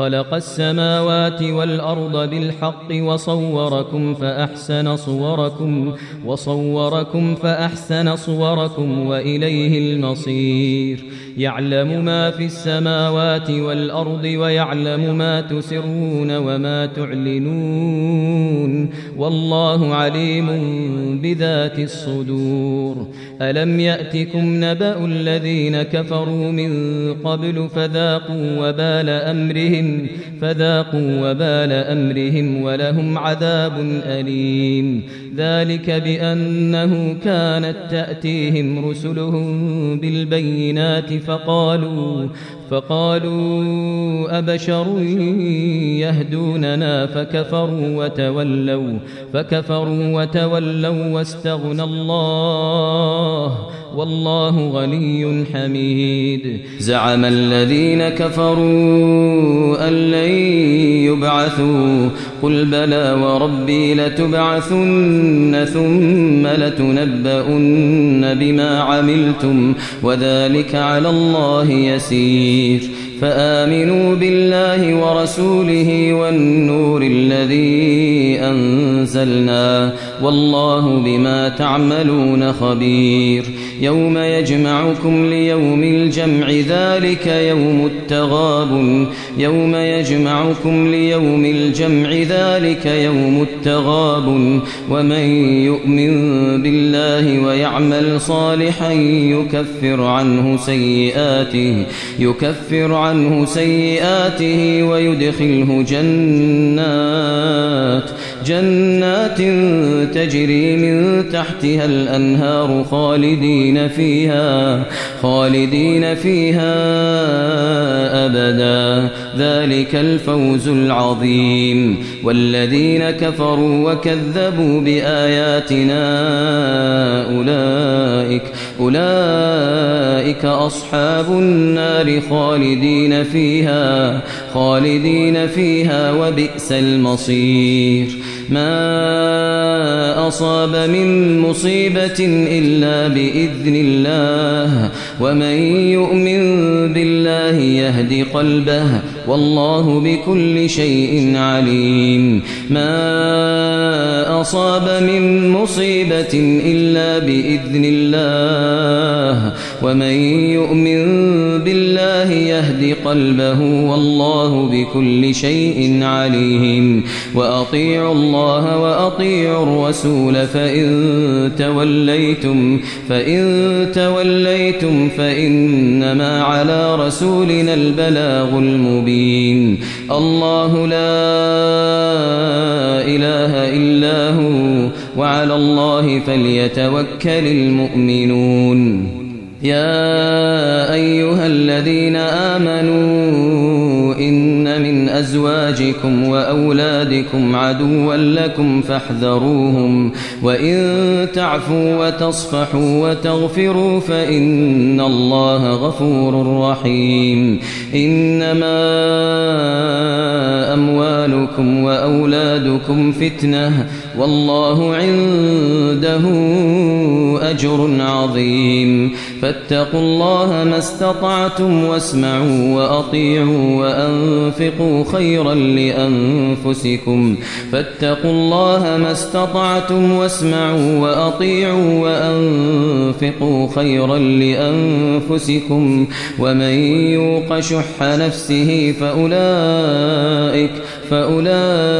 خلق السماوات والأرض بالحق وصوركم فأحسن صوركم وصوركم فأحسن صوركم وإليه المصير يعلم ما في السماوات والأرض ويعلم ما تسرون وما تعلنون والله عليم بذات الصدور. ألم يأتكم نبأ الذين كفروا من قبل فذاقوا وبال أمرهم فذاقوا وبال أمرهم ولهم عذاب أليم. ذلك بأنه كانت تأتيهم رسلهم بالبينات فقالوا فقالوا أبشر يهدوننا؟ فكفروا وتولوا فكفروا وتولوا واستغنى الله والله غني حميد. زعم الذين كفروا أن لن يبعثوا قل بلى وربي لتبعثن ثم لتنبؤن بما عملتم وذلك على الله يسير. فآمنوا بالله ورسوله والنور الذي أنزلنا. والله بما تعملون خبير. يوم يجمعكم ليوم الجمع ذلك يوم التغاب. يوم يجمعكم ليوم الجمع ذلك يوم التغاب. ومن يؤمن بالله ويعمل صالحا يكفر عنه سيئاته يكفر عنه سيئاته ويدخله جنات جنات تجري من تحتها الأنهار خالدين فيها خالدين فيها أبدا. ذلك الفوز العظيم. والذين كفروا وكذبوا بآياتنا أولئك أولئك أصحاب النار خالدين فيها خالدين فيها وبئس المصير. ما أصاب من مصيبة إلا بإذن الله. ومن يؤمن بالله يهد قلبه والله بكل شيء عليم. ما أصاب من مصيبة إلا بإذن الله. ومن يؤمن بالله يهد قلبه والله بكل شيء عليم. وأطيعوا الله وأطيعوا الرسول فإن توليتم فإن توليتم فإنما على رسولنا البلاغ المبين. الله لا إله إلا هو وعلى الله فليتوكل المؤمنون. يا أيها الذين آمنوا إن أزواجكم وأولادكم عدوا لكم فاحذروهم. وإن تعفوا وتصفحوا وتغفروا فإن الله غفور رحيم. إنما أموالكم وأولادكم فتنة. والله عنده أجر عظيم. فاتقوا الله ما استطعتم واسمعوا وأطيعوا وأنفقوا خيرا لأنفسكم. فاتقوا الله ما استطعتم واسمعوا وأطيعوا وأنفقوا خيرا لأنفسكم. ومن يوق شح نفسه فأولئك فأولئك